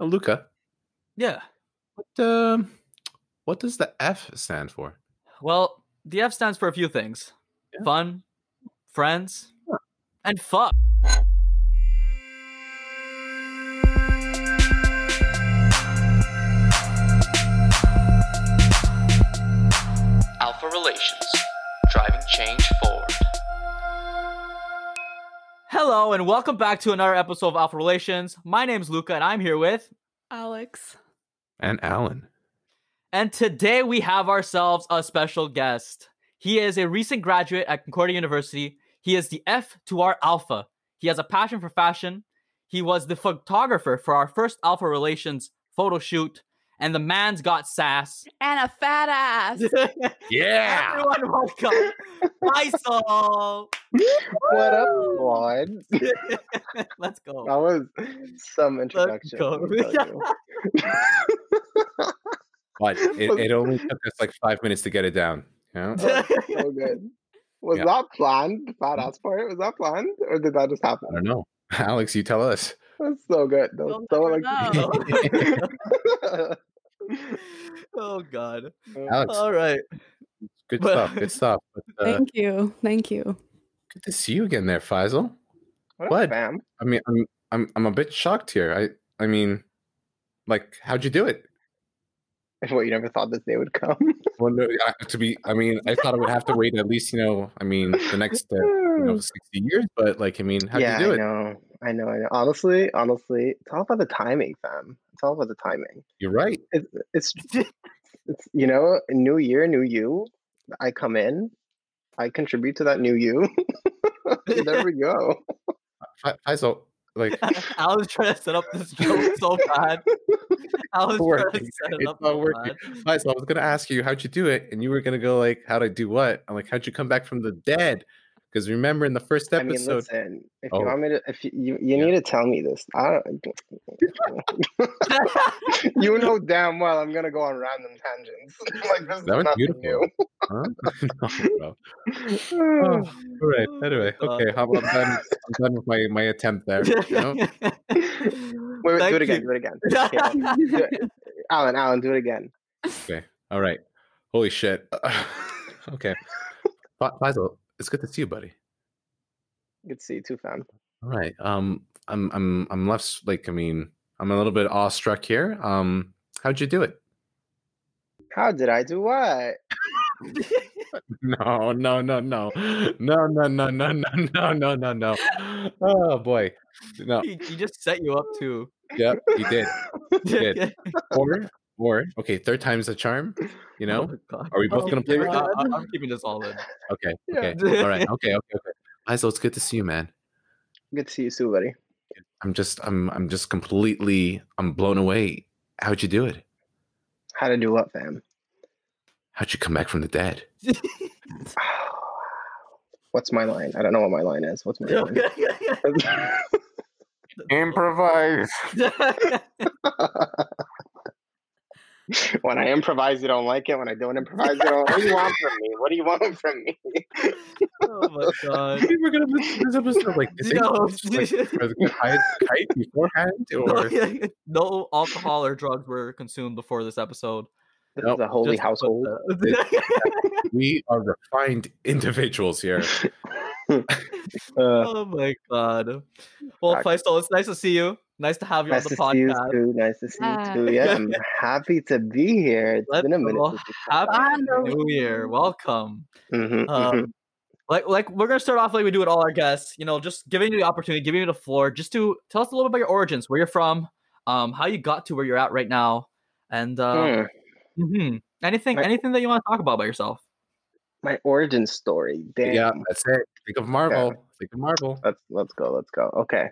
Uh, Luca, Yeah. what um, what does the F stand for? Well, the F stands for a few things Yeah. fun, friends, Huh. and fuck. Alpha Relations, driving change forward. Hello, and welcome back to another episode of Alpha Relations. My name's Luca, and I'm here with. Alex. And Alan. And today we have ourselves a special guest. He is a recent graduate at Concordia University. He is the F to our Alpha. He has a passion for fashion. He was the photographer for our first Alpha Relations photo shoot. And the man's got sass. And a fat ass. Yeah. Everyone, welcome, Faisal. What up, Woo! squad? Let's go. That was some introduction. let me tell. But it, it only took us like five minutes to get it down. You know? so good. Was Yeah. that planned? The fat ass part? Was that planned? Or did that just happen? I don't know. Alex, you tell us. That's so good. That so like oh God. Alex, All right. good but- stuff. Good stuff. But, uh, Thank you. Thank you. good to see you again there, Faisal. what What? fam? I mean, I'm I'm I'm a bit shocked here. I I mean, like, how'd you do it? What, you never thought this day would come? Well, no, I- to be, I mean, I thought I would have to wait at least, you know, I mean, the next, uh, you know, sixty years. But like, I mean, how'd yeah, you do I it? know. I know, I know. Honestly, honestly, it's all about the timing, fam. It's all about the timing. You're right. It's it's it's you know, new year, new you. I come in, I contribute to that new you. there we go. Fa- Faisal, like, I was trying to set up this joke so bad. I was trying to set it It's up not so working. bad. Faisal, I was gonna ask you how'd you do it, and you were gonna go like, how'd I do what? I'm like, how'd you come back from the dead? Because remember in the first episode, I mean, episode, listen. If Oh. you want me to, if you you, you Yeah. need to tell me this, I don't, you know damn well I'm gonna go on random tangents. like this That was beautiful. huh? No, bro. Oh, new. All right. Oh Anyway, okay. How about I'm done? I'm done with my my attempt there. You know? wait, wait, do it again. Do it again. Okay, do it. Alan, Alan, do it again. Okay. All right. Holy shit. okay. Fa- Faisal, it's good to see you, buddy. Good to see you too, fam. All right. Um, I'm I'm I'm left like I mean I'm a little bit awestruck here. Um, how'd you do it? How did I do what? No, no, no, no, no, no, no, no, no, no, no, no, no. Oh boy. No. he, he just set you up too. Yep, you did. did. Or or okay, third time's the charm. You oh know. Oh, Are we both Oh, gonna play with God. that? I, am keeping this all in. Okay. Yeah. Okay. All right. Okay. Okay. Okay. Faisal, it's good to see you, man. Good to see you too, buddy. I'm just I'm I'm just completely I'm blown away. How'd you do it? How to do what, fam? How'd you come back from the dead? What's my line? I don't know what my line is. What's my line? Improvise. when I improvise, you don't like it. When I don't improvise, you don't. What do you want from me? What do you want from me? oh my god. We're gonna listen to this episode like this. No. just, like, for the kite beforehand, or no alcohol or drugs were consumed before this episode. This Nope. is a holy Just household. the- we are refined individuals here. Uh, oh my god. Well, Fuck. Faisal, it's nice to see you. Nice to have you nice on to the see you too. Nice to see you too. Yeah, I'm happy to be here. It's Let's been a minute. go. since we talked. Happy Finally. New Year. Welcome. Mhm, mhm. Um, like like we're gonna start off like we do with all our guests. You know, just giving you the opportunity, giving you the floor, just to tell us a little bit about your origins, where you're from, um, how you got to where you're at right now, and uh, Hmm, mhm. anything My- anything that you want to talk about by yourself. My origin story. Damn. Yeah, that's it. Think of Marvel. Think of Marvel. Let's let's go. Let's go. Okay.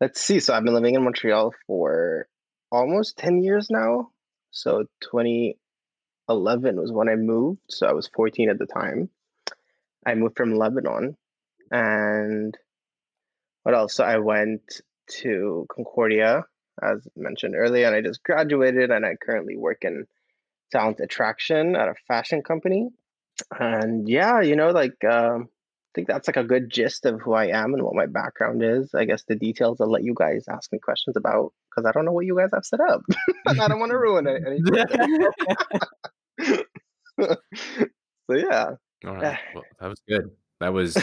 Let's see. So I've been living in Montreal for almost 10 years now. So 2011 was when I moved. So I was 14 at the time. I moved from Lebanon. And what else? So I went to Concordia, as mentioned earlier, and I just graduated and I currently work in talent attraction at a fashion company. And yeah, you know, like um, think that's like a good gist of who I am and what my background is. I guess the details I'll let you guys ask me questions about because I don't know what you guys have set up. and I don't want to ruin it. so yeah. All right. Well, that was good. That was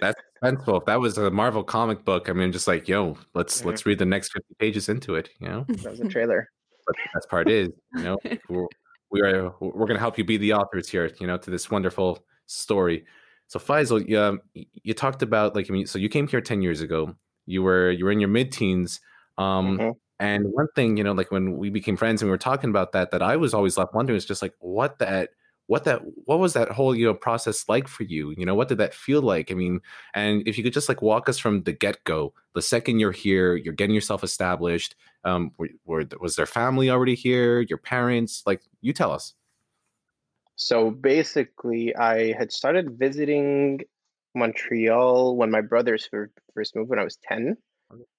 that's suspenseful. If that was a Marvel comic book, I mean, just like, yo, let's Mhm. let's read the next fifty pages into it. You know, That was a trailer. but the best part is, you know, we're, we are we're gonna help you be the authors here. You know, to this wonderful story. So Faisal, you, um, you talked about like I mean, so you came here ten years ago. You were you were in your mid teens. Um, Mhm. and one thing, you know, like when we became friends and we were talking about that, that I was always left wondering is just like what that what that what was that whole you know process like for you you know what did that feel like i mean and if you could just like walk us from the get-go the second you're here you're getting yourself established um were, were, was there family already here your parents like you tell us So basically, I had started visiting Montreal when my brothers first moved when I was 10.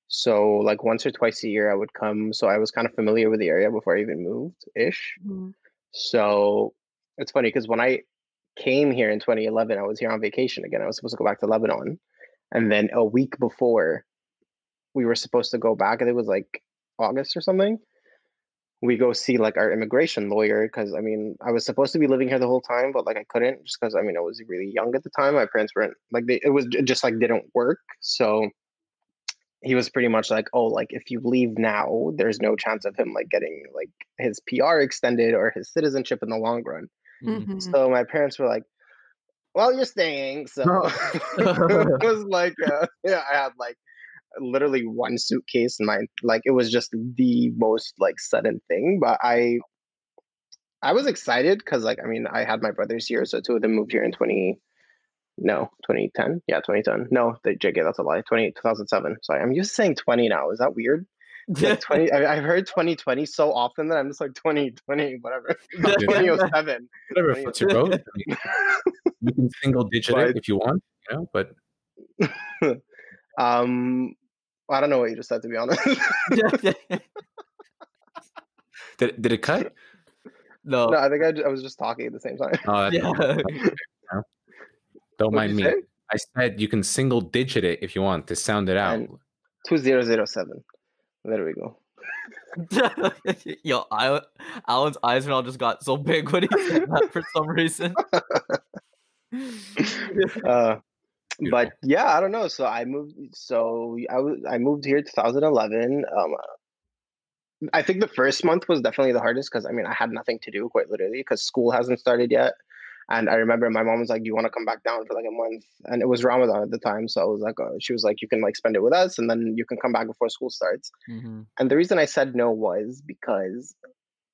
So, like once or twice a year, I would come. So, I was kind of familiar with the area before I even moved ish. Mhm. So, it's funny because when I came here in 2011, I was here on vacation again. I was supposed to go back to Lebanon. And then a week before we were supposed to go back, and it was like August or something we go see like our immigration lawyer because I mean I was supposed to be living here the whole time, but like I couldn't just because I mean I was really young at the time. My parents weren't like they it was j- just like didn't work. So he was pretty much like, oh, like if you leave now, there's no chance of him like getting like his PR extended or his citizenship in the long run. Mhm. Mhm. So my parents were like, well, you're staying. So it was like, uh, yeah, I had like literally one suitcase and my like it was just the most like sudden thing. But I, I was excited because like I mean I had my brothers here, so two of them moved here in twenty. No, 2010. Yeah, 2010. No, the JK, that's a lie. 20, 2007. Sorry, I'm used to saying 20 now. Is that weird? Like 20. I, I've heard 2020 so often that I'm just like 2020, whatever. 2007. whatever floats your boat you can single digit But- it if you want you know but Um, I don't know what you just said to be honest. did, did it cut no. no, I think I, ju- I was just talking at the same time. oh, that's Yeah. don't What'd mind me say? i said you can single digit it if you want to sound it out And- 2007. There we go. Yo, I, Alan's eyes and all just got so big when he said that for some reason. Uh, Beautiful. but yeah, I don't know. So I moved. So I was I moved here 2011. Um, I think the first month was definitely the hardest because I mean I had nothing to do quite literally because school hasn't started yet. And I remember my mom was like, "Do you want to come back down for like a month?" And it was Ramadan at the time, so I was like, uh, "She was like, you can like spend it with us, and then you can come back before school starts." Mhm. And the reason I said no was because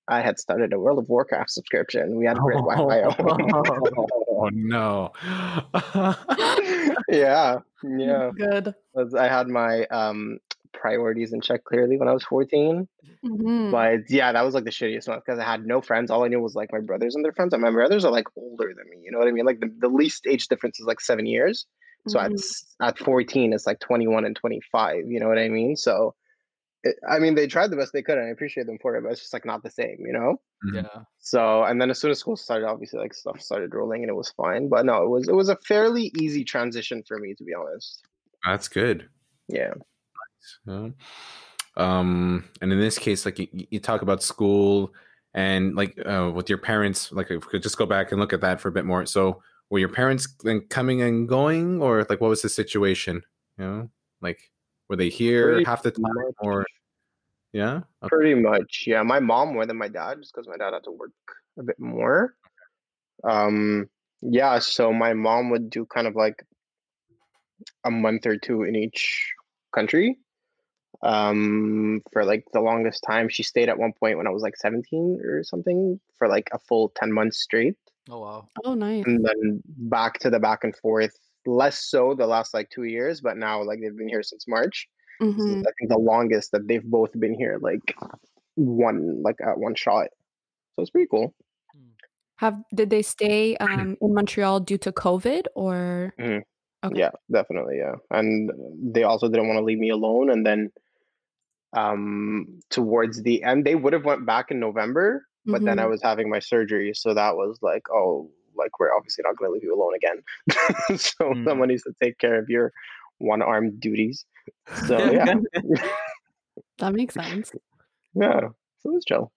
I had started a World of Warcraft subscription. We had great Wi-Fi. oh no yeah, yeah. Good. I had my um priorities in check clearly when I was 14. Mhm. But yeah, that was like the shittiest one because I had no friends. All I knew was like my brothers and their friends. And my brothers are like older than me. You know what I mean? Like the, the least age difference is like seven years. So at Mhm. s- at 14, it's like 21 and 25. You know what I mean? So it, I mean, they tried the best they could, and I appreciate them for it, but it's just like not the same, you know. Mhm. Yeah. So and then as soon as school started, obviously like stuff started rolling and it was fine. But no, it was it was a fairly easy transition for me to be honest. that's good Yeah. So, um, and in this case, like you, you talk about school and like uh, with your parents, like if we could just go back and look at that for a bit more. So, were your parents then coming and going, or like what was the situation? You know, like were they here Pretty half the time, much. or yeah? Okay. Pretty much, yeah. My mom more than my dad, just because my dad had to work a bit more. Um, yeah. So my mom would do kind of like a month or two in each country. Um, for like the longest time, she stayed at one point when I was like seventeen or something for like a full ten months straight, Oh wow. Oh, nice. and then back to the back and forth. Less so the last like two years, but now like they've been here since March. This is, Mhm. I think the longest that they've both been here, like one like at one shot. So it's pretty cool. Have did they stay um, in Montreal due to COVID or? Mhm. Okay. Yeah, definitely, yeah. And they also didn't want to leave me alone. And then um towards the end, they would have went back in November, but then I Mhm. was having my surgery, so that was like, oh, like we're obviously not going to leave you alone again. so Mm. someone needs to take care of your one-armed duties. So yeah, That makes sense. yeah. So it was chill.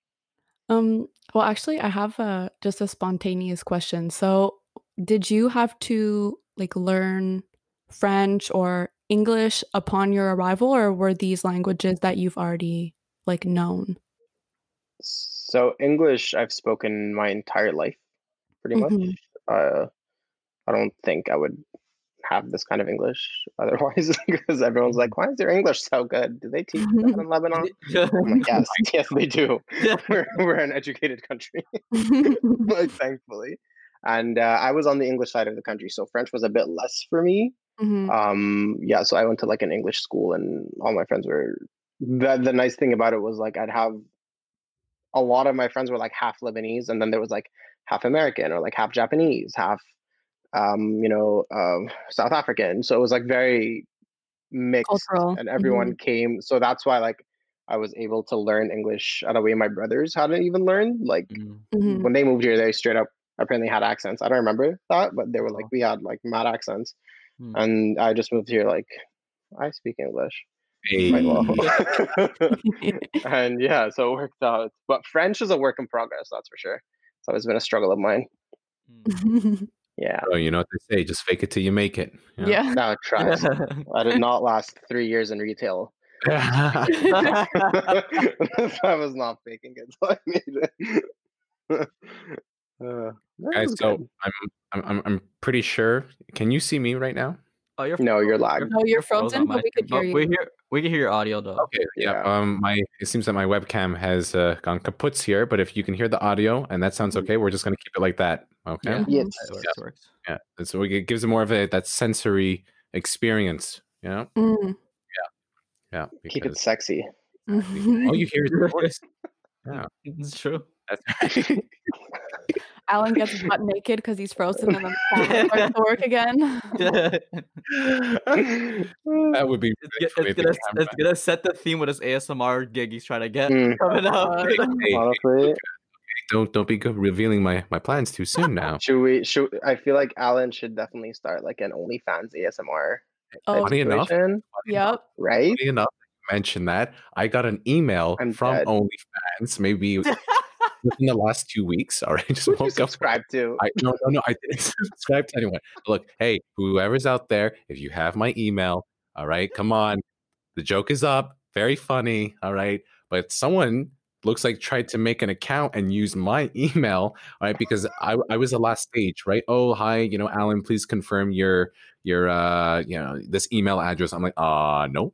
Um, well, actually, I have a just a spontaneous question. So, did you have to like learn French or English upon your arrival, or were these languages that you've already like known? So English, I've spoken my entire life, pretty much. Mhm. Uh, I don't think I would have this kind of English otherwise, because everyone's like, "Why is your English so good? Do they teach that in Lebanon?" Like, "Yes, yes, they do. We're we're an educated country, like thankfully." And uh, I was on the English side of the country, so French was a bit less for me. Mhm. Um, yeah, so I went to like an English school, and all my friends were. The the nice thing about it was like I'd have a lot of my friends were like half Lebanese, and then there was like half American or like half Japanese, half um, you know, um, South African. So it was like very mixed, Cultural, and everyone came. So that's why like I was able to learn English at a way my brothers hadn't even learned. Like Mm. Mhm. when they moved here, they straight up apparently had accents. I don't remember that, but they were like Oh. we had like mad accents, Hmm. and I just moved here like I speak English Hey. quite well. and yeah, so it worked out. But French is a work in progress, that's for sure. It's always been a struggle of mine. Mm. Yeah. Oh, you know what they say, just fake it till you make it. you know? yeah. No, trust. I did not last three years in retail. I was not faking it till I made it. Uh, Guys, so good. I'm, I'm I'm I'm pretty sure. Can you see me right now? Oh, you're No, you're frozen. lagged. No, you're frozen, on but we could hear you. We hear we can hear your audio though. Okay, yeah. Yeah. Um, my it seems that my webcam has uh, gone kaputs here, but if you can hear the audio and that sounds okay, we're just gonna keep it like that. Okay. Yeah. Yes. That works, Yes. works. Yeah. And so it gives it more of a that sensory experience. You know. Mm. Keep Yeah. it sexy. all you hear is your voice. Yeah. It's true. That's Alan gets butt naked because he's frozen, and then starts to work again. that would be It's, get- it's gonna, it's gonna set the theme with his ASMR gig he's trying to get Mm, coming up. Hey, hey, don't don't be revealing my my plans too soon now. should we? Should I feel like Alan should definitely start like an OnlyFans ASMR Oh, Funny enough, situation, yep. right? funny enough, you mentioned that I got an email I'm from dead. OnlyFans maybe within the last two weeks. All right, just Who did you woke up. subscribe to? I no no no. I didn't subscribe to anyone. Look, hey, whoever's out there, if you have my email, all right, come on. The joke is up. Very funny. All right, but someone looks like tried to make an account and use my email. All right, because I I was the last stage, right? Oh hi, you know, Alan, please confirm your your uh you know this email address. I'm like, uh no.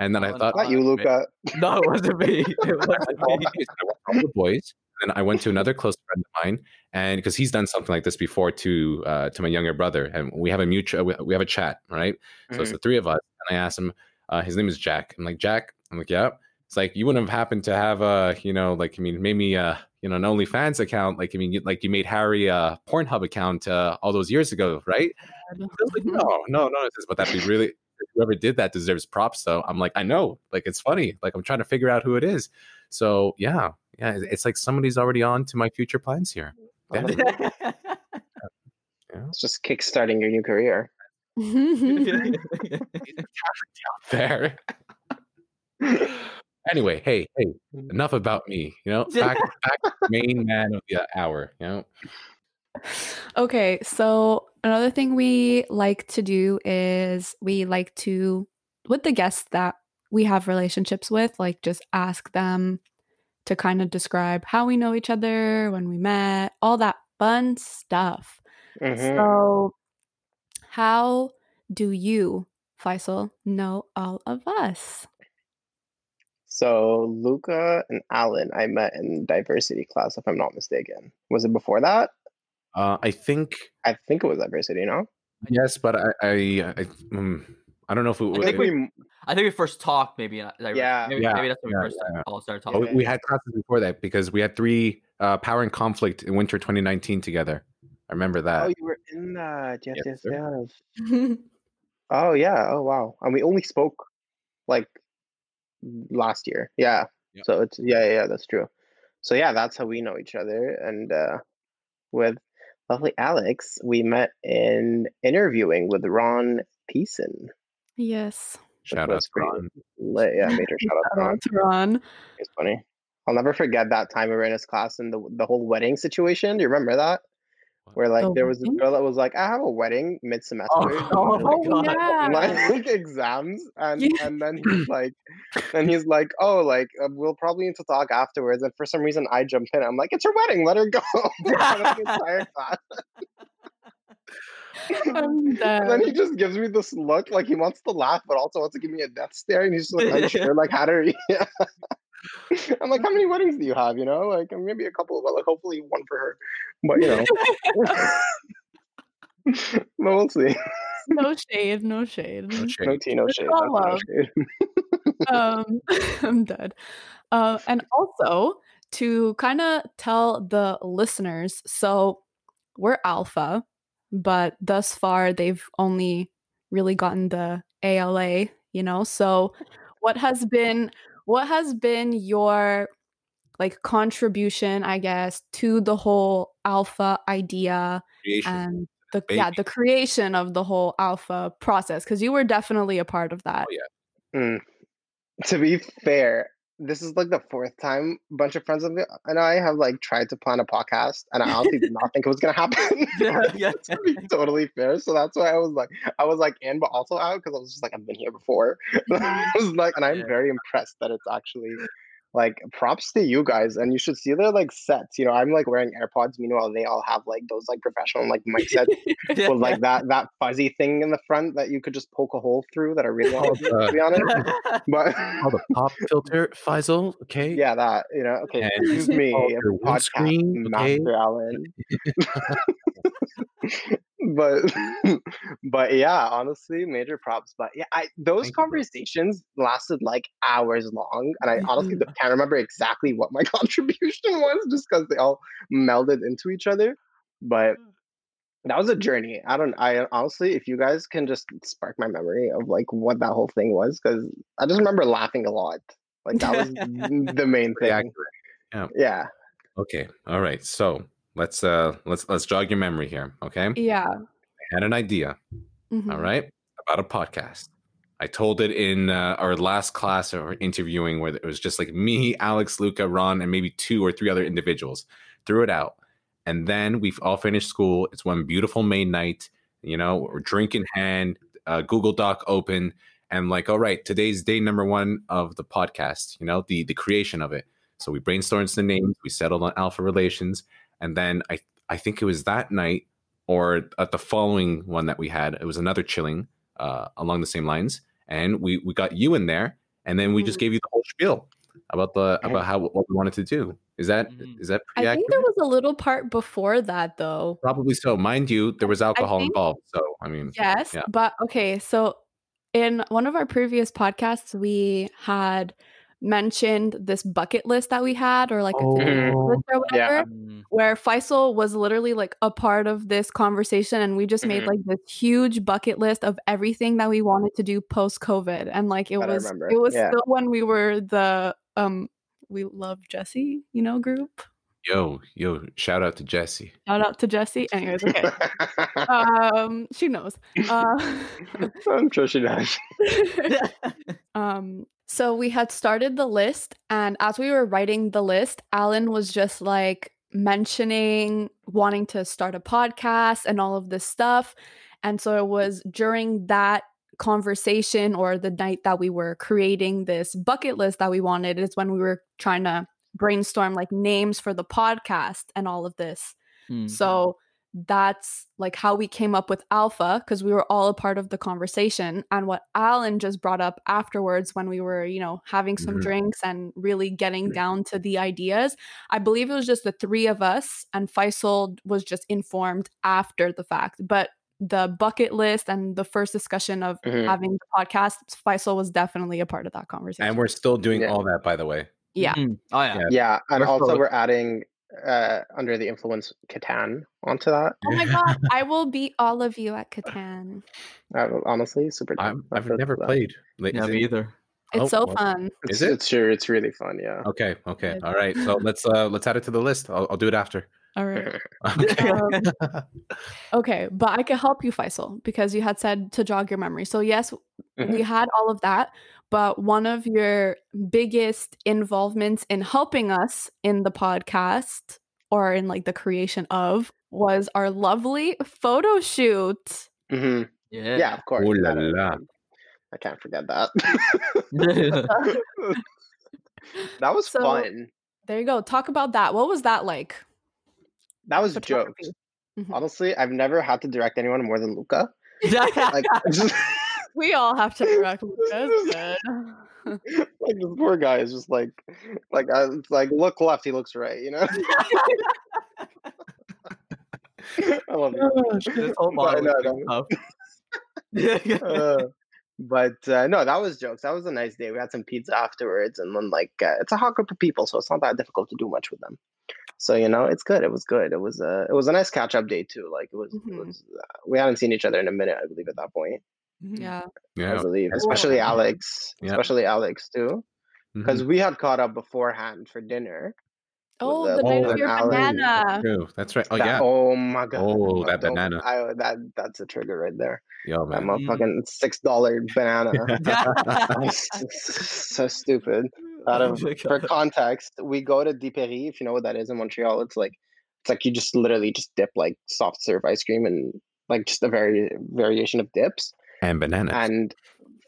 No. and then I thought, Not you, Luca. no, it wasn't me. It I wasn't went to all me. the boys, I went to the boys. And I went to another close friend of mine, and because he's done something like this before to uh, to my younger brother, and we have a mutual we- we have a chat, right? So it's the three of us, and I asked him. Uh, his name is Jack. I'm like Jack. I'm like, yeah. It's like you wouldn't have happened to have a, you know, like I mean, maybe uh, you know, an OnlyFans account, like I mean, you- like you made Harry a Pornhub account uh, all those years ago, right? I was like, no, no, no. It's But that'd be really whoever did that deserves props. So I'm like, I know, like it's funny. Like I'm trying to figure out who it is. So yeah, yeah, it's like somebody's already on to my future plans here. Yeah. Yeah. It's just kickstarting your new career. There. anyway, hey, hey, enough about me. You know, back, back main man of the hour. You know, Okay, so another thing we like to do is we like to, with the guests that we have relationships with, like just ask them to kind of describe how we know each other, when we met, all that fun stuff. Mhm. So, how do you, Faisal, know all of us? So Luca and Alan, I met in diversity class, if I'm not mistaken. Was it before that? Uh, I think I think it was diversity. No, yes, but I, I, I, mm, I don't know if it I think we. I think we first talked maybe. uh, like, Yeah. maybe, Yeah, maybe that's when yeah, we first yeah. all started Oh, talking. we had classes before that because we had three uh, power and conflict in winter 2019 together. I remember that. Oh, you were in that. Yes, Yes, yes, yes. Oh yeah. Oh wow. And we only spoke like last year. Yeah. Yep. So it's yeah, yeah, yeah, that's true. So yeah, that's how we know each other. And uh with lovely Alex, we met in interviewing with Ron Peason. Yes. Shout out to Ron. lit. Yeah, major shout out to Ron. to Ron. It's funny. I'll never forget that time we were in his class and the the whole wedding situation. Do you remember that? Where like The there was this girl that was like, I have a wedding mid semester. Oh, my Oh, God. yeah. like exams and Yeah. and then he's like and he's like oh like uh, we'll probably need to talk afterwards and for some reason i jump in i'm like it's her wedding let her go in front of the entire class. I'm and then he just gives me this look like he wants to laugh but also wants to give me a death stare and he's just like unsure like how to. I'm like how many weddings do you have you know like maybe a couple but like hopefully one for her but you know but we'll see no shade, no shade. No no shade. tea no shade all that's no shade. um, I'm dead. Uh, and also to kind of tell the listeners, so we're alpha, but thus far they've only really gotten the ALA, you know. So what has been what has been your like contribution, I guess, to the whole alpha idea Creation. and the yeah the creation of the whole alpha process? Because you were definitely a part of that. Oh, yeah. Mm. To be fair, this is like the fourth time a bunch of friends of me and I have like tried to plan a podcast, and I honestly did not think it was gonna happen. Yeah, yeah. to be totally fair, so that's why I was like, I was like in, but also out because I was just like, I've been here before. Mm-hmm. I was like, and I'm Yeah. very impressed that it's actually like props to you guys, and you should see their like sets. You know, I'm like wearing AirPods, meanwhile they all have like those like professional like mic sets Yeah, with like that that fuzzy thing in the front that you could just poke a hole through. That I really oh, want to, be honest. But Oh, the pop filter, Faisal. Okay. yeah, that you know. Okay, And excuse me, oh, podcast windscreen, okay. master Alan. But but yeah, honestly, major props. But yeah, I those Thank you, conversations lasted like hours long, and I honestly Mhm. can't remember exactly what my contribution was, just because they all melded into each other. But that was a journey. I don't. I honestly, if you guys can just spark my memory of like what that whole thing was, because I just remember laughing a lot. Like that was the main thing. accurate. Yeah. Okay. All right. So let's uh let's let's jog your memory here. Okay. Yeah. I had an idea. mhm. All right. About a podcast. I told it in uh, our last class or interviewing where it was just like me, Alex, Luca, Ron, and maybe two or three other individuals. Threw it out. And then we've all finished school. It's one beautiful May night. You know, we're drink in hand, uh, Google Doc open, and like, all right, today's day number one of the podcast. You know, the the creation of it. So we brainstormed some names. We settled on Alpha Relations, and then I I think it was that night or at the following one that we had. It was another chilling uh, along the same lines, and we we got you in there, and then we just Mhm. gave you the whole spiel about the about how what we wanted to do. Is that is that I pretty think accurate? there was a little part before that though. Probably so. Mind you, there was alcohol think- involved. So I mean, Yes, Yeah. but okay, so in one of our previous podcasts we had mentioned this bucket list that we had or like a Oh, list or whatever Yeah. Mm. where Faisal was literally like a part of this conversation and we just made Mhm. like this huge bucket list of everything that we wanted to do post COVID and like it I was it was yeah. still when we were the um we love Jesse, you know, group. yo, yo, shout out to Jesse. Shout out to Jesse. Anyways, okay. um she knows. Uh I'm sure she does. um so we had started the list and as we were writing the list alan was just like mentioning wanting to start a podcast and all of this stuff and so it was during that conversation or the night that we were creating this bucket list that we wanted is when we were trying to brainstorm like names for the podcast and all of this Mm. so that's like how we came up with alpha because we were all a part of the conversation. And what Alan just brought up afterwards when we were, you know, having some Mhm. drinks and really getting down to the ideas, I believe it was just the three of us, and Faisal was just informed after the fact. But the bucket list and the first discussion of Mhm. having the podcast, Faisal was definitely a part of that conversation. And we're still doing Yeah. all that, by the way. yeah. Mhm. Oh yeah. Yeah. Yeah, and We're also still- we're adding uh under the influence Catan onto that. Oh my god, I will beat all of you at Catan. Uh, honestly, super. I'm, I've never that. played. Like, Yeah, me it- either. It's Oh, so well, fun. Is it? It's sure. It's really fun. Yeah. Okay. Okay. All right. So let's uh let's add it to the list. I'll, I'll do it after. All right. Okay. Um, Okay, but I can help you, Faisal, because you had said to jog your memory. So yes, we had all of that, but one of your biggest involvements in helping us in the podcast or in like the creation of was our lovely photo shoot. hmm Yeah. Yeah, of course. Ooh la la. I can't forget that. that was So- fun. There you go. Talk about that. What was that like? That was jokes. Photography. Mhm. Honestly, I've never had to direct anyone more than Luca. Like, just, We all have to direct Lucas. like this poor guy is just like, like, I, it's like look left, he looks right. You know. I love it. Whole But no, that- Uh, but uh, no, that was jokes. That was a nice day. We had some pizza afterwards, and then like uh, it's a hot group of people, so it's not that difficult to do much with them. So you know, it's good. It was good. It was a it was a nice catch up day too. Like it was, Mhm. it was uh, we hadn't seen each other in a minute, I believe, at that point. Mm-hmm. yeah. I believe, especially right. Alex, Yeah. especially Alex too, mm-hmm. because we had caught up beforehand for dinner. Oh, the the oh, night Oh, of your Alan- banana. True. That's right. Oh That- yeah. Oh my god. Oh, that don't- banana. I, that that's a trigger right there. Yo, man. I'm man. motherfucking six dollar banana. so stupid. Out of Oh for context, we go to Diperie, if you know what that is in Montreal. It's like it's like you just literally just dip like soft serve ice cream and like just a very variation of dips. And bananas. And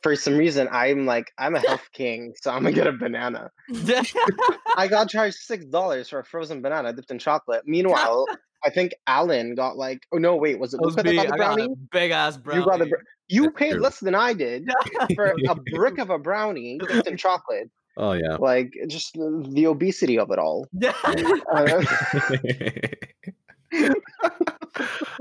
for some reason, I'm like I'm a health king, so I'm gonna get a banana. I got charged six dollars for a frozen banana dipped in chocolate. Meanwhile, I think Alan got like oh no wait was it was Luca that me. got the brownie? big ass brownie. You got the br- you That's paid true. less than I did for a brick of a brownie dipped in chocolate. oh yeah. Like just the the obesity of it all. Uh,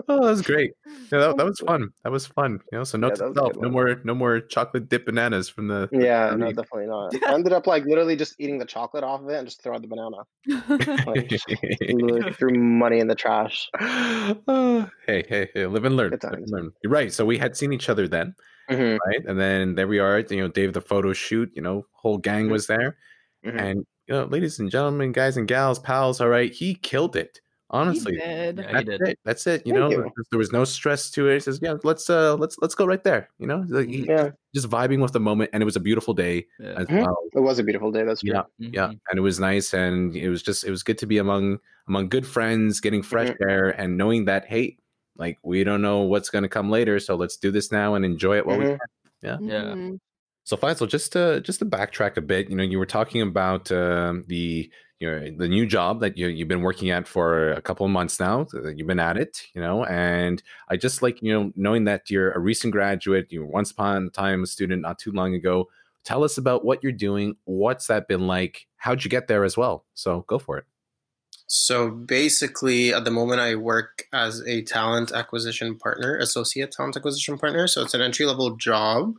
oh, that was great. Yeah, that, that was fun. That was fun. You know, so note Yeah, to that was a self: no more, no more chocolate dip bananas from the. yeah, no, brownie. definitely not. I ended up like literally just eating the chocolate off of it and just throwing the banana. Like, literally threw money in the trash. Uh, hey, hey, hey! Live and learn. Live and learn. You're right. So we had seen each other then, Mhm, right? And then there we are. You know, Dave, the photo shoot. You know, whole gang Mhm. was there, mhm. and you know, ladies and gentlemen, guys and gals, pals. All right, he killed it. Honestly, He did. Yeah, he that's did. it. That's it. You Thank know, you. there was no stress to it. He says, "Yeah, let's uh, let's let's go right there." You know, like, he- Yeah, just vibing with the moment, and it was a beautiful day Yeah. as Mhm. well. it was a beautiful day. That's true. Yeah, yeah, Mhm. and it was nice, and it was just it was good to be among among good friends, getting fresh Mm-hmm. air, and knowing that hey, like we don't know what's going to come later, so let's do this now and enjoy it while we Mhm. can. Yeah. Mhm. So Faisal, just to just to backtrack a bit, you know, you were talking about um, the you know the new job that you you've been working at for a couple of months now. That you've been at it, you know, and I just like you know knowing that you're a recent graduate, you were once upon a time a student not too long ago. Tell us about what you're doing. What's that been like? How'd you get there as well? So go for it. So basically, at the moment, I work as a talent acquisition partner, associate talent acquisition partner. So it's an entry level job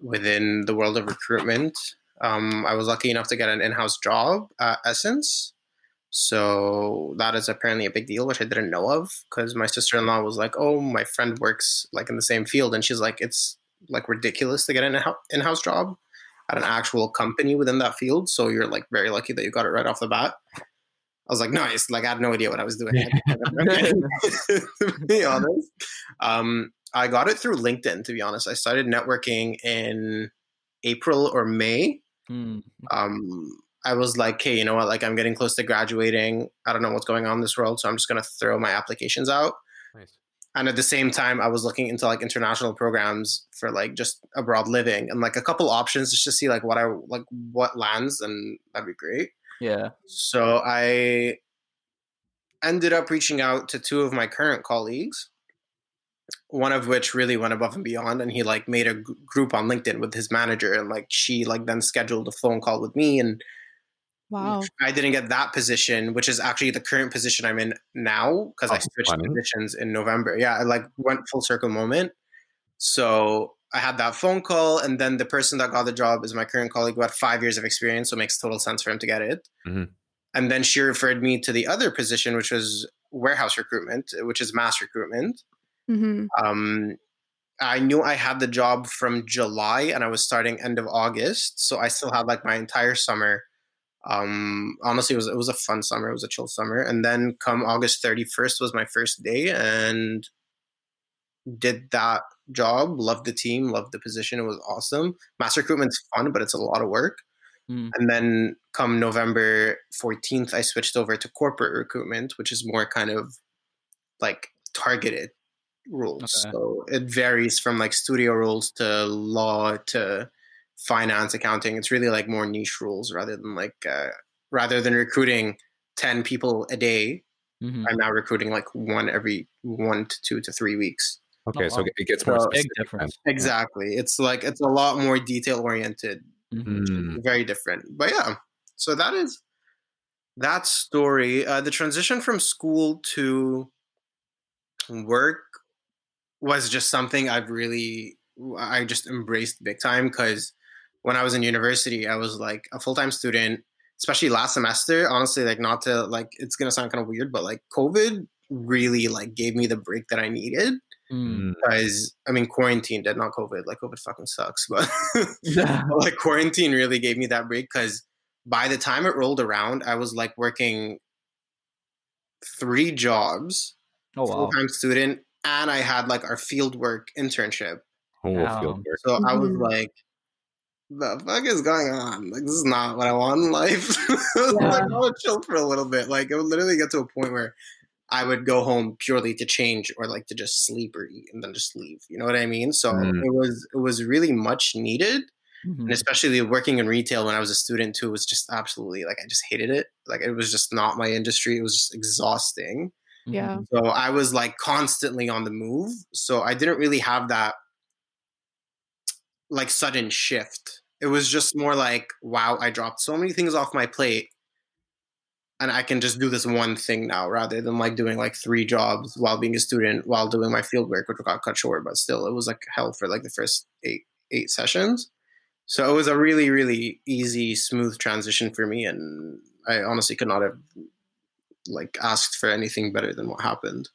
within the world of recruitment. Um, I was lucky enough to get an in house job at SSENSE. So that is apparently a big deal, which I didn't know of because my sister in law was like, "Oh, my friend works like in the same field," and she's like, "It's like ridiculous to get an in house job at an actual company within that field. So you're like very lucky that you got it right off the bat." I was like, nice. Like I had no idea what I was doing. to be honest, um, I got it through LinkedIn. To be honest, I started networking in April or May. Mm. Um, I was like, hey, you know what? Like I'm getting close to graduating. I don't know what's going on in this world, so I'm just gonna throw my applications out. Nice. And at the same time, I was looking into like international programs for like just abroad living and like a couple options just to see like what I like what lands, and that'd be great. Yeah. So I ended up reaching out to two of my current colleagues, one of which really went above and beyond, and he like made a g- group on LinkedIn with his manager, and like she like then scheduled a phone call with me, and Wow. I didn't get that position, which is actually the current position I'm in now because I Oh, switched funny. positions in November. Yeah, I like went full circle moment. So I had that phone call, and then the person that got the job is my current colleague who had five years of experience, so it makes total sense for him to get it. Mhm. And then she referred me to the other position, which was warehouse recruitment, which is mass recruitment. Hmm Um, I knew I had the job from July, and I was starting end of August, so I still had like my entire summer Um, honestly, it was it was a fun summer. It was a chill summer, and then come August thirty first was my first day, and did that job. Loved the team. Loved the position. It was awesome. Mass recruitment's fun, but it's a lot of work. Mm. And then come November 14th, I switched over to corporate recruitment, which is more kind of like targeted rules. Okay. So it varies from like studio rules to law to finance, accounting. It's really like more niche rules rather than like, uh, rather than recruiting 10 people a day, Mhm. I'm now recruiting like one every one to two to three weeks. Okay, so wow. it gets more So- specific. then. difference. Exactly. It's like, it's a lot more detail oriented Mhm. Mm. very different. But yeah, so that is that story. Uh, the transition from school to work was just something I've really I just embraced big time because when I was in university, I was like a full time student, especially last semester. Honestly, like not to like it's gonna sound kind of weird, but like COVID really like gave me the break that I needed Mm. Because I mean quarantine did not COVID. Like COVID fucking sucks, but Yeah. like quarantine really gave me that break because by the time it rolled around, I was like working three jobs, Oh full time student, and I had like our field work internship. Oh, Wow. field work. So I was Mhm. like, the fuck is going on? Like, this is not what I want in life. I was like, Yeah. I want chill for a little bit. Like, it would literally get to a point where I would go home purely to change or like to just sleep or eat and then just leave. You know what I mean? So Mm. it was it was really much needed Mhm. and especially working in retail when I was a student too was just absolutely like I just hated it. Like it was just not my industry. It was just exhausting. Yeah. So I was like constantly on the move. So I didn't really have that like sudden shift. It was just more like, wow, I dropped so many things off my plate and I can just do this one thing now rather than like doing like three jobs while being a student while doing my field work, which got cut short, but still it was like hell for like the first eight eight sessions. So it was a really, really easy, smooth transition for me and I honestly could not have like asked for anything better than what happened.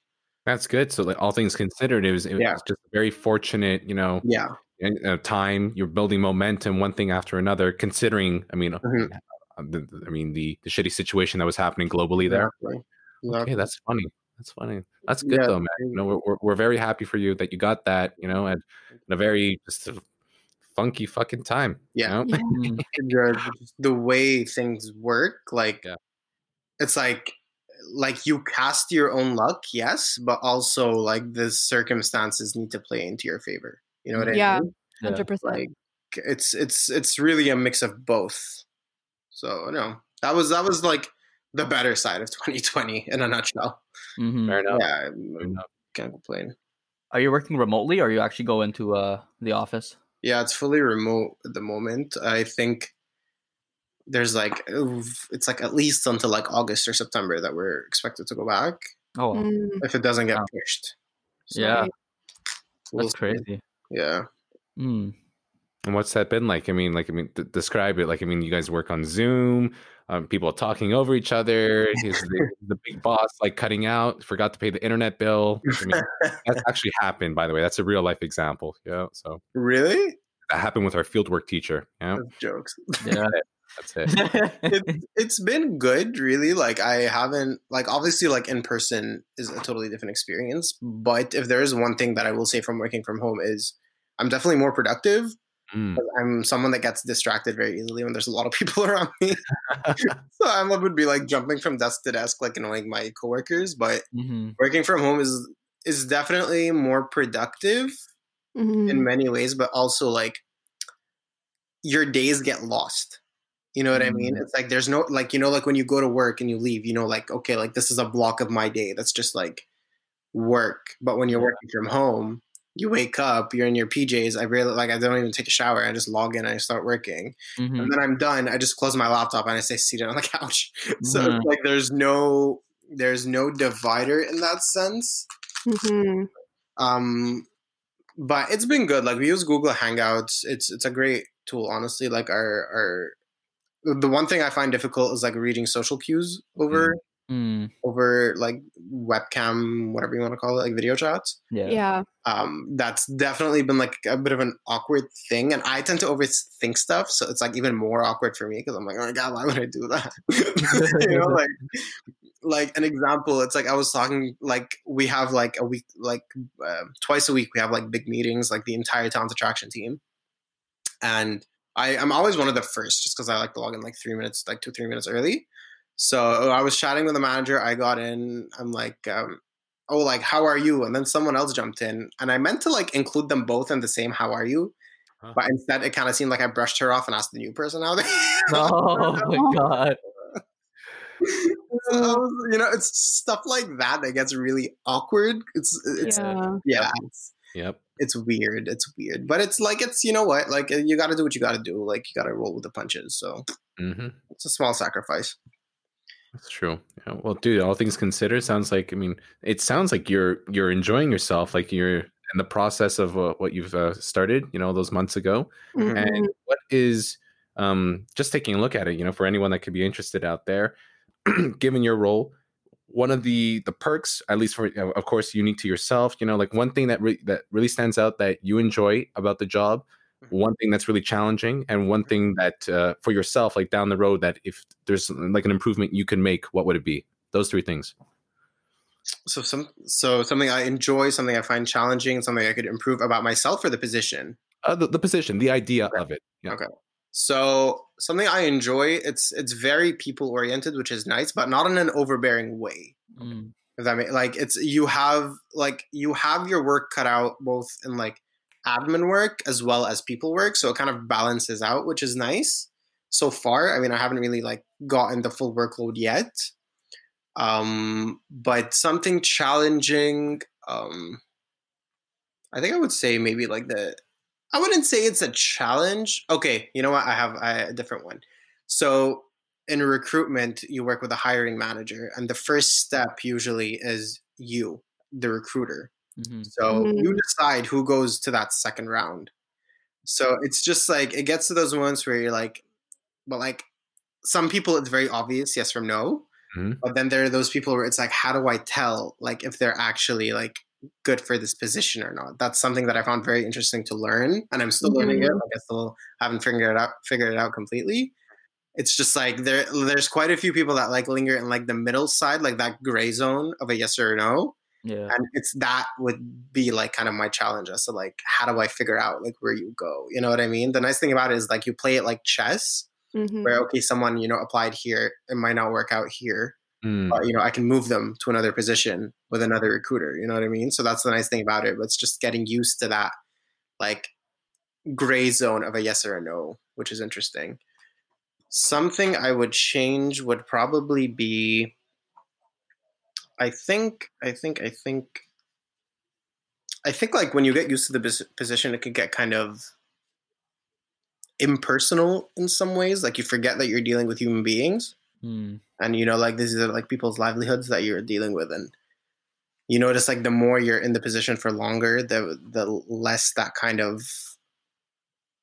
That's good. So, like all things considered, it was it Yeah. was just very fortunate, you know, Yeah. and, uh, time. You're building momentum, one thing after another. Considering, I mean, uh, the, the- I mean the the shitty situation that was happening globally there. Exactly. Okay, that's funny. That's funny. That's good Yeah. though, man. You know, we're, we're we're very happy for you that you got that. You know, and in a very just a funky fucking time. you Yeah. know? Yeah. Mhm. the, the way things work like Yeah. it's like like you cast your own luck yes but also like the circumstances need to play into your favor you know what Yeah. i mean Yeah. Hundred percent. like it's it's it's really a mix of both so no that was that was like the better side of 2020 in a nutshell Mhm. Fair enough. yeah Fair I enough. can't complain Are you working remotely, or you actually go into uh the office? Yeah, it's fully remote at the moment. I think there's like it's like at least until like August or September that we're expected to go back Oh. Mm, if it doesn't get Wow. pushed. So yeah, we'll that's see. crazy. Yeah. Mm. And what's that been like? I mean, like, I mean, d- describe it. Like, I mean, you guys work on Zoom. Um, people talking over each other. He's the, the big boss, like cutting out. Forgot to pay the internet bill. I mean, that's actually happened, by the way. That's a real life example. Yeah. So Really? that happened with our fieldwork teacher. Yeah. That's jokes. Yeah. That's it. it, it's been good, really. Like I haven't like obviously like in person is a totally different experience. But if there is one thing that I will say from working from home is I'm definitely more productive. Mm. I'm someone that gets distracted very easily when there's a lot of people around me. so I would be like jumping from desk to desk, like annoying my coworkers. But hmm working from home is is definitely more productive mhm. in many ways, but also like your days get lost. You know what I mean? Mm. It's like there's no like you know like when you go to work and you leave, you know like okay like this is a block of my day that's just like work. But when you're Yeah. working from home, you wake up, you're in your PJs. I really like I don't even take a shower. I just log in and I start working. hmm And then I'm done. I just close my laptop and I stay seated on the couch. so Mhm. it's like there's no there's no divider in that sense. Mhm. Um, but it's been good. Like we use Google Hangouts. It's it's a great tool, honestly. Like our our the one thing I find difficult is like reading social cues over Mm, over like webcam, whatever you want to call it, like video chats. yeah. Yeah. Um, that's definitely been like a bit of an awkward thing, and I tend to overthink stuff, so it's like even more awkward for me because I'm like, oh my god, why would I do that? you know, like like an example, it's like I was talking like we have like a week, like uh, twice a week, we have like big meetings, like the entire talent attraction team, and I I'm always one of the first just because I like to log in like three minutes, like two three minutes early. So I was chatting with the manager. I got in. I'm like, um, oh, like how are you? And then someone else jumped in, and I meant to like include them both in the same how are you, Huh. but instead it kind of seemed like I brushed her off and asked the new person how they. Oh my god. So you know, it's stuff like that that gets really awkward. It's it's yeah, Yeah. it's Yep. it's weird. It's weird, but it's like it's you know what, like you got to do what you got to do. Like you got to roll with the punches. So Mm-hmm. it's a small sacrifice. That's true. Yeah, well, dude, all things considered, sounds like I mean, it sounds like you're you're enjoying yourself, like you're in the process of uh, what you've uh, started, you know, those months ago. Mhm. And what is um, just taking a look at it, you know, for anyone that could be interested out there, given your role, one of the the perks, at least for of course unique to yourself, you know, like one thing that re- that really stands out that you enjoy about the job, one thing that's really challenging, and one thing that uh, for yourself, like down the road, that if there's like an improvement you can make, what would it be? Those three things. So some so something I enjoy, something I find challenging, something I could improve about myself or the position. Uh, the, the position, the idea of it. Yeah. Okay. So something I enjoy, it's it's very people oriented, which is nice, but not in an overbearing way. Mm, If that makes like it's you have like you have your work cut out both in like admin work as well as people work, so it kind of balances out, which is nice. So far, I mean, I haven't really like gotten the full workload yet, um, but something challenging. Um, I think I would say maybe like the. I wouldn't say it's a challenge. Okay, you know what? I have a different one. So in recruitment, you work with a hiring manager, and the first step usually is you, the recruiter. mhm. So you Mhm. decide who goes to that second round. So it's just like it gets to those moments where you're like, but like some people it's very obvious yes or no. Mhm. But then there are those people where it's like, how do I tell like if they're actually like good for this position or not? That's something that I found very interesting to learn, and I'm still learning it. Mhm. Like I still haven't figured it out figured it out completely. It's just like there there's quite a few people that like linger in like the middle side, like that gray zone of a yes or no Yeah. and it's that would be like kind of my challenge as to like how do i figure out like where you go you know what i mean the nice thing about it is like you play it like chess Mhm. where okay someone you know applied here it might not work out here Mm. but you know i can move them to another position with another recruiter you know what i mean so that's the nice thing about it but it's just getting used to that like gray zone of a yes or a no which is interesting something i would change would probably be I think, I think, I think, I think like when you get used to the position, it could get kind of impersonal in some ways. Like you forget that you're dealing with human beings, Mm, and you know, like these are like people's livelihoods that you're dealing with, and you notice like the more you're in the position for longer, the the less that kind of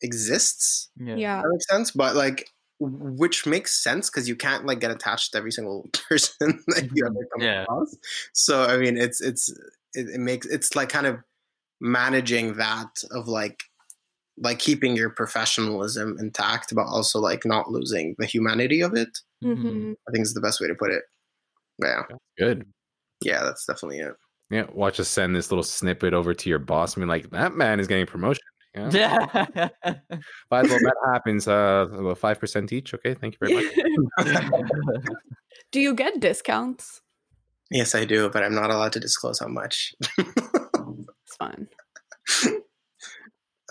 exists. yeah. Yeah. That makes sense, but like. Which makes sense because you can't like get attached to every single person that you ever come Yeah. across. So I mean, it's it's it, it makes it's like kind of managing that of like like keeping your professionalism intact, but also like not losing the humanity of it. Mhm. Mhm. I think is the best way to put it. Yeah, Good. yeah, that's definitely it. Yeah. Watch us send this little snippet over to your boss. I mean, like that man is getting promotion. Yeah. Yeah. By the way, that happens. Uh, five percent each. Okay. Thank you very much. Do you get discounts? Yes, I do, but I'm not allowed to disclose how much. It's fine.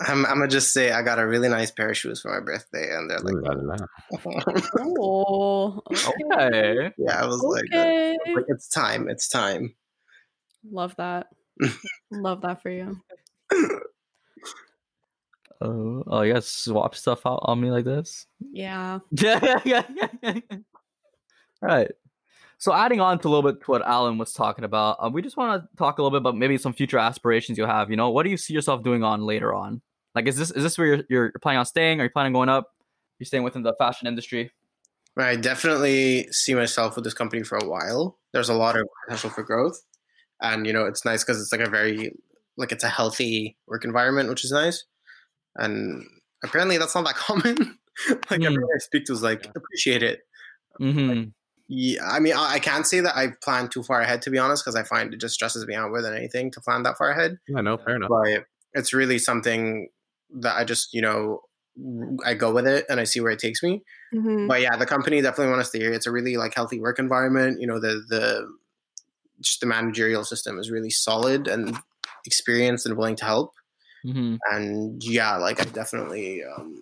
I'm, I'm gonna just say I got a really nice pair of shoes for my birthday, and they're Ooh la la. like, Oh, okay. yeah, I was like, uh, okay. like, it's time, it's time. Love that. Love that for you. Oh, oh, you guys swap stuff out on me like this? Yeah. Yeah, yeah, yeah. Right. So adding on to a little bit to what Alan was talking about, um, we just want to talk a little bit about maybe some future aspirations you have. You know, what do you see yourself doing on later on? Like, is this is this where you're you're planning on staying? Are you planning on going up? You're staying within the fashion industry? I definitely see myself with this company for a while. There's a lot of potential for growth, and you know, it's nice because it's like a very like it's a healthy work environment, which is nice. And apparently, that's not that common. like Hmm. everyone I speak to is like appreciate it. Mm-hmm. Yeah, I mean, I, I can't say that I plan too far ahead to be honest, because I find it just stresses me out more than anything to plan that far ahead. Yeah, no, fair enough. But it's really something that I just you know I go with it and I see where it takes me. Mhm. But yeah, the company definitely want to stay here. It's a really like healthy work environment. You know, the the just the managerial system is really solid and experienced and willing to help. Mm-hmm. And yeah, like I definitely um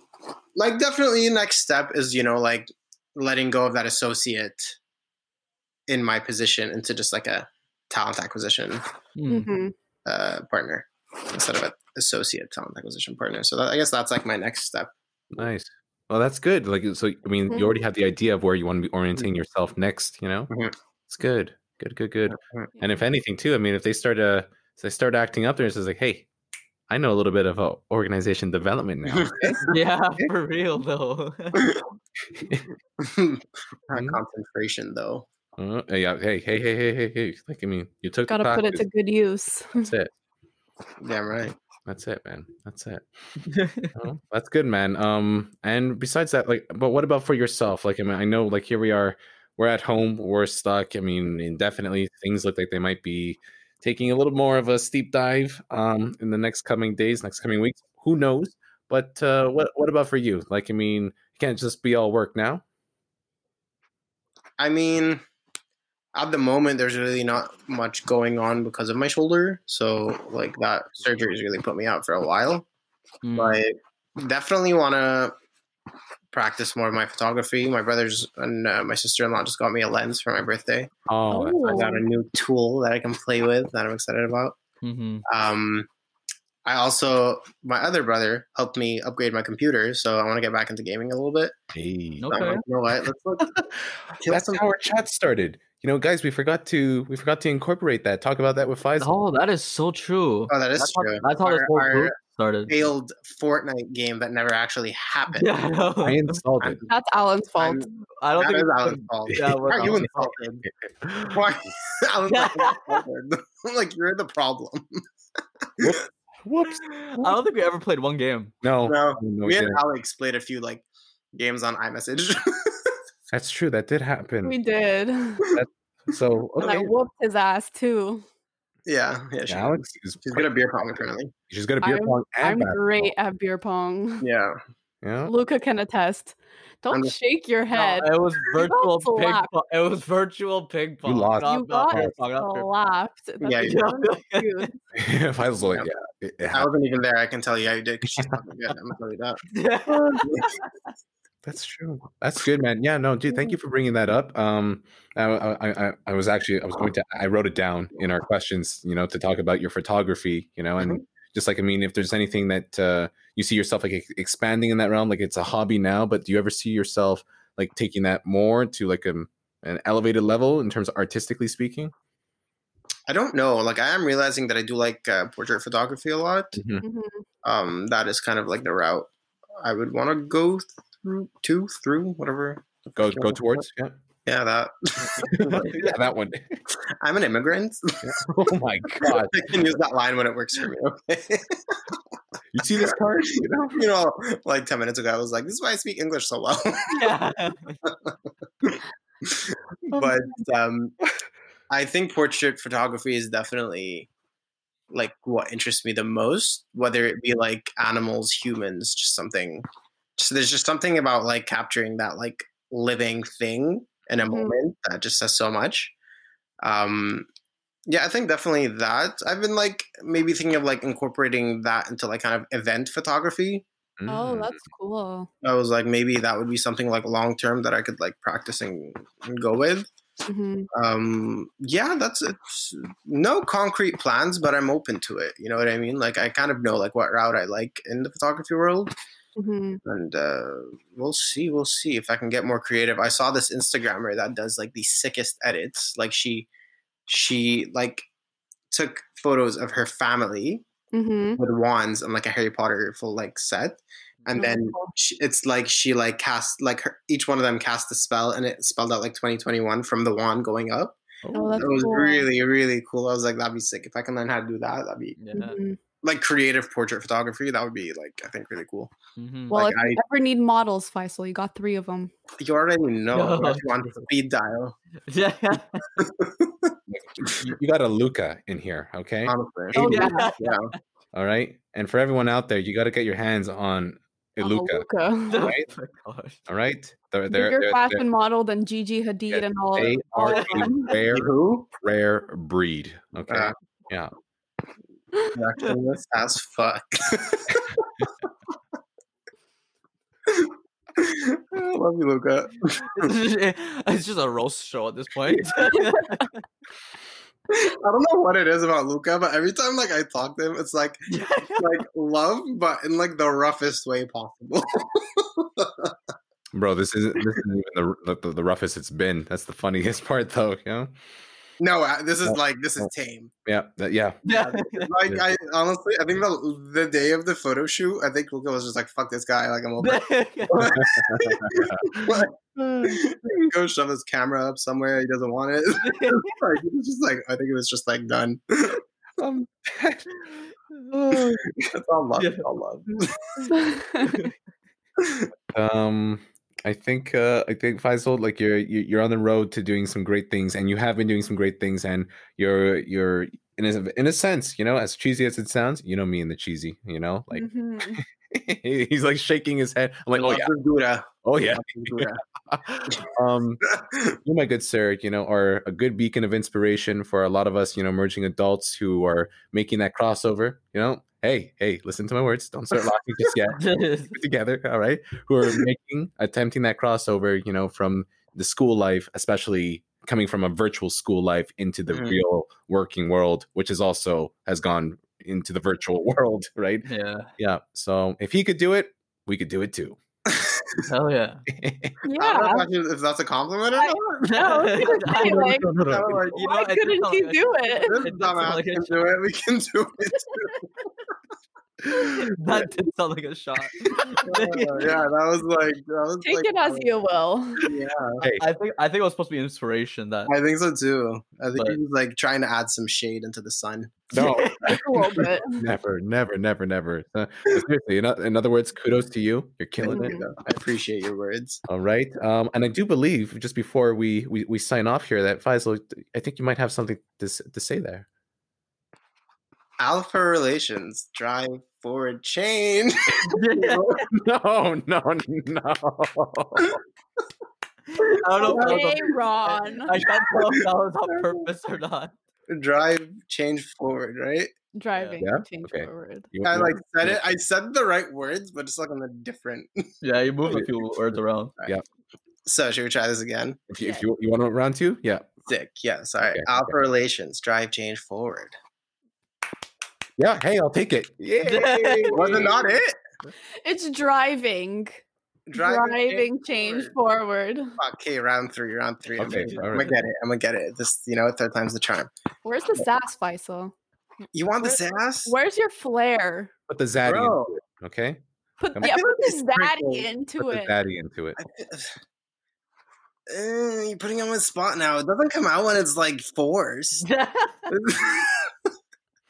like definitely next step is, you know, like letting go of that associate in my position into just like a talent acquisition Mm. Mhm. uh partner instead of an associate talent acquisition partner. So that, I guess that's like my next step. Nice. Well, that's good. Like, so I mean, you already have the idea of where you want to be orienting yourself next. You know, Mhm. it's good, good, good, good. Mhm. And if anything, too, I mean, if they start uh, if they start acting up there, it's just like, hey, I know a little bit of uh, organization development now. Yeah, for real though. That Mhm. concentration though. Uh, yeah. Hey, hey, hey, hey, hey, hey. Like, I mean, you took Gotta put it to good use. That's it. Damn right. That's it, man. That's it. Oh, that's good, man. Um, and besides that, like, but what about for yourself? Like, I mean, I know, like, here we are, we're at home, we're stuck. I mean, indefinitely, things look like they might be taking a little more of a steep dive, um, in the next coming days, next coming weeks. Who knows? But uh, what what about for you? Like, I mean, you can't just be all work now. I mean, at the moment, there's really not much going on because of my shoulder. So, like, that surgery has really put me out for a while. Mm. But definitely want to practice more of my photography. My brothers and uh, my sister in law just got me a lens for my birthday. Oh, that's Oh. I got a new tool that I can play with that I'm excited about. hmm Um, I also, my other brother helped me upgrade my computer. So, I want to get back into gaming a little bit. Hey. So Okay. like, you know what? Let's look. That's how our chat started. You know, guys, we forgot to we forgot to incorporate that. Talk about that with Faisal. Oh, that is so true. Oh, that is that's true. How, that's how this Our- whole our- started. failed Fortnite game that never actually happened. Yeah, I know. I installed it. That's Alan's fault. I'm- I don't that think is it's- Alan's fault. Yeah, it was Why are you fault. insulted? Why? Alan's like, insulted. I'm like, you're the problem. Whoops. I don't think we ever played one game. No, No, no, me we and didn't. Alex played a few like games on iMessage. That's true. That did happen. We did. And So I okay, whooped his ass too. yeah, yeah. She, Alex is she's good at beer pong apparently. she's got a beer I'm- pong and I'm basketball. great at beer pong. Yeah. Yeah. Luca can attest. Don't just- shake your No, head. it was virtual ping pong. It was virtual ping pong. lost. not- you not got beer pong, not beer pong. slapped. That's Yeah, a you different feud. Faisal, like, yeah. it- it I happened. wasn't even there. I can tell you how you did because she's fucking good. I'm gonna tell you that. That's true. That's good, man. Yeah, no, dude. Thank you for bringing that up. Um, I, I, I, I was actually, I was going to, I wrote it down in our questions, you know, to talk about your photography, you know, and Mm-hmm. just like, I mean, if there's anything that uh, you see yourself like expanding in that realm, like it's a hobby now, but do you ever see yourself like taking that more to like a, an elevated level in terms of artistically speaking? I don't know. Like I am realizing that I do like uh, portrait photography a lot. Mhm. Mhm. Um, that is kind of like the route I would want to go through, to, through, whatever. Go, go towards, yeah, Yeah, that. yeah, that one. I'm an immigrant. oh my god, I can use that line when it works for me. Okay. you see this card? You know, you know, like ten minutes ago, I was like, "This is why I speak English so well." yeah. but um, I think portrait photography is definitely like what interests me the most. Whether it be like animals, humans, just something. Just there's just something about like capturing that like living thing in a Mhm. moment that just says so much. Um, yeah, I think definitely that. I've been like maybe thinking of like incorporating that into like kind of event photography. Oh, Mm. that's cool. I was like, maybe that would be something like long term that I could like practice and, and go with. hmm Um, yeah, that's it's no concrete plans, but I'm open to it. You know what I mean? Like I kind of know like what route I like in the photography world, hmm and uh, we'll see. We'll see if I can get more creative. I saw this Instagrammer that does like the sickest edits. Like she, she like took photos of her family hmm with wands and like a Harry Potter full like set, and Oh, then cool. she, it's like she like cast like her, each one of them cast a spell, and it spelled out like 2021 from the wand going up. Oh, that's it was cool. really really cool. I was like, that'd be sick if I can learn how to do that. That'd be Yeah. Mhm. Like creative portrait photography. That would be like I think really cool. Mhm. Well, Like, if you ever need models, Faisal, you got three of them. You already know No. if you want speed dial. Yeah. You, you got a Luca in here, okay? Honestly, Oh, yeah. yeah. All right. And for everyone out there, you got to get your hands on a Oh, Luca. Luca. Right? Oh my gosh. All right. They're, they're, Bigger they're, fashion model than Gigi Hadid Yeah, and all. they are a rare, Who? rare breed. Okay. Uh, yeah. Reactionless as fuck. I love you, Luca. Eh, it's just a roast show at this point. I don't know what it is about Luca, but every time like I talk to him, it's like like love, but in like the roughest way possible. Bro, this isn't this isn't even the, the the roughest it's been. That's the funniest part, though. You know? No, this is like this is tame. Yeah. That, yeah. yeah. Like I honestly, I think the the day of the photo shoot, I think Luca was just like, "Fuck this guy!" Like I'm over. it. Go shove his camera up somewhere he doesn't want it. like, it was just like I think it was just like done. Um, It's all love. It's all love. um I think uh I think Faisal, like you're you- you're on the road to doing some great things, and you have been doing some great things, and you're you're in a in a sense, you know, as cheesy as it sounds, you know me and the cheesy, you know, like Mhm. he's like shaking his head. I'm like, oh yeah. Oh yeah. Um, you, my good sir, you know, are a good beacon of inspiration for a lot of us, you know, emerging adults who are making that crossover. You know, hey, hey, listen to my words. Don't start laughing just yet. Together, all right. Who are making, attempting that crossover, you know, from the school life, especially coming from a virtual school life into the Mhm. real working world, which is also has gone into the virtual world, right? yeah. Yeah. So if he could do it, we could do it too. Hell yeah. I don't Yeah. know if, actually- if that's a compliment or not. No, I- I like- I don't like- You Why it did couldn't sound he like do it? This dumbass like can do it. We can do it. that did sound like a shot. Uh, yeah, that was like that was Take like, it as you will. Yeah, I think I think it was supposed to be inspiration that I think so too. I think But- he was like trying to add some shade into the sun. no, Just a little bit. never, never, never, never. Uh, seriously, in, in other words, kudos to you. You're killing Thank it. you. I appreciate your words. All right. Um, and I do believe, just before we, we, we sign off here, that Faisal, I think you might have something to, to say there. Alpha relations drive forward change. no, no, no. I don't know if that was Hey, on- Ron. I can't tell if that was on purpose or not. drive change forward, right? Driving. Yeah? Change Okay. forward. You- I like said it. I said the right words, but it's like on a different. Yeah, you moved a few words around. Yeah. So should we try this again? If you, if you, you want to round two, yeah. Sick. Yeah. Sorry. Okay, Alpha relations drive change forward. Yeah. Hey, I'll take it. Yeah. Was it not it? It's driving. Driving, change forward. Okay, round three. Round three. I'm, Okay, gonna, all I'm gonna get it. I'm gonna get it. This, you know, third time's the charm. Where's the sass, Faisal? You want the Where- sass? Where's your flair? Put the zaddy Bro. into it. Okay. Put Come yeah, put the Sprinkle. zaddy into Put the it. zaddy into it. Uh, you're putting on my spot now. It doesn't come out when it's like forced.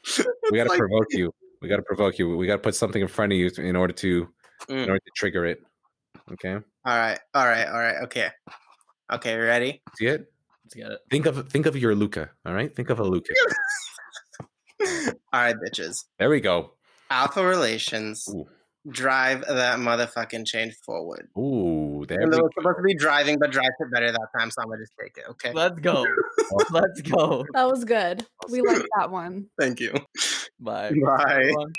We got to like- provoke you. We got to provoke you. We got to put something in front of you in order to in Mm. order to trigger it. Okay. All right, all right, all right. Okay, okay. Ready? See it? Let's get it. Think of think of your Luca. All right. Think of a Luca. all right, bitches. There we go. Alpha relations Ooh. Drive that motherfucking change forward. Ooh, there Even we though go. supposed to be driving, but drives it better that time, so I'm gonna just take it. Okay. Let's go. Let's go. That was good. We like that one. Thank you. Bye. Bye. everyone.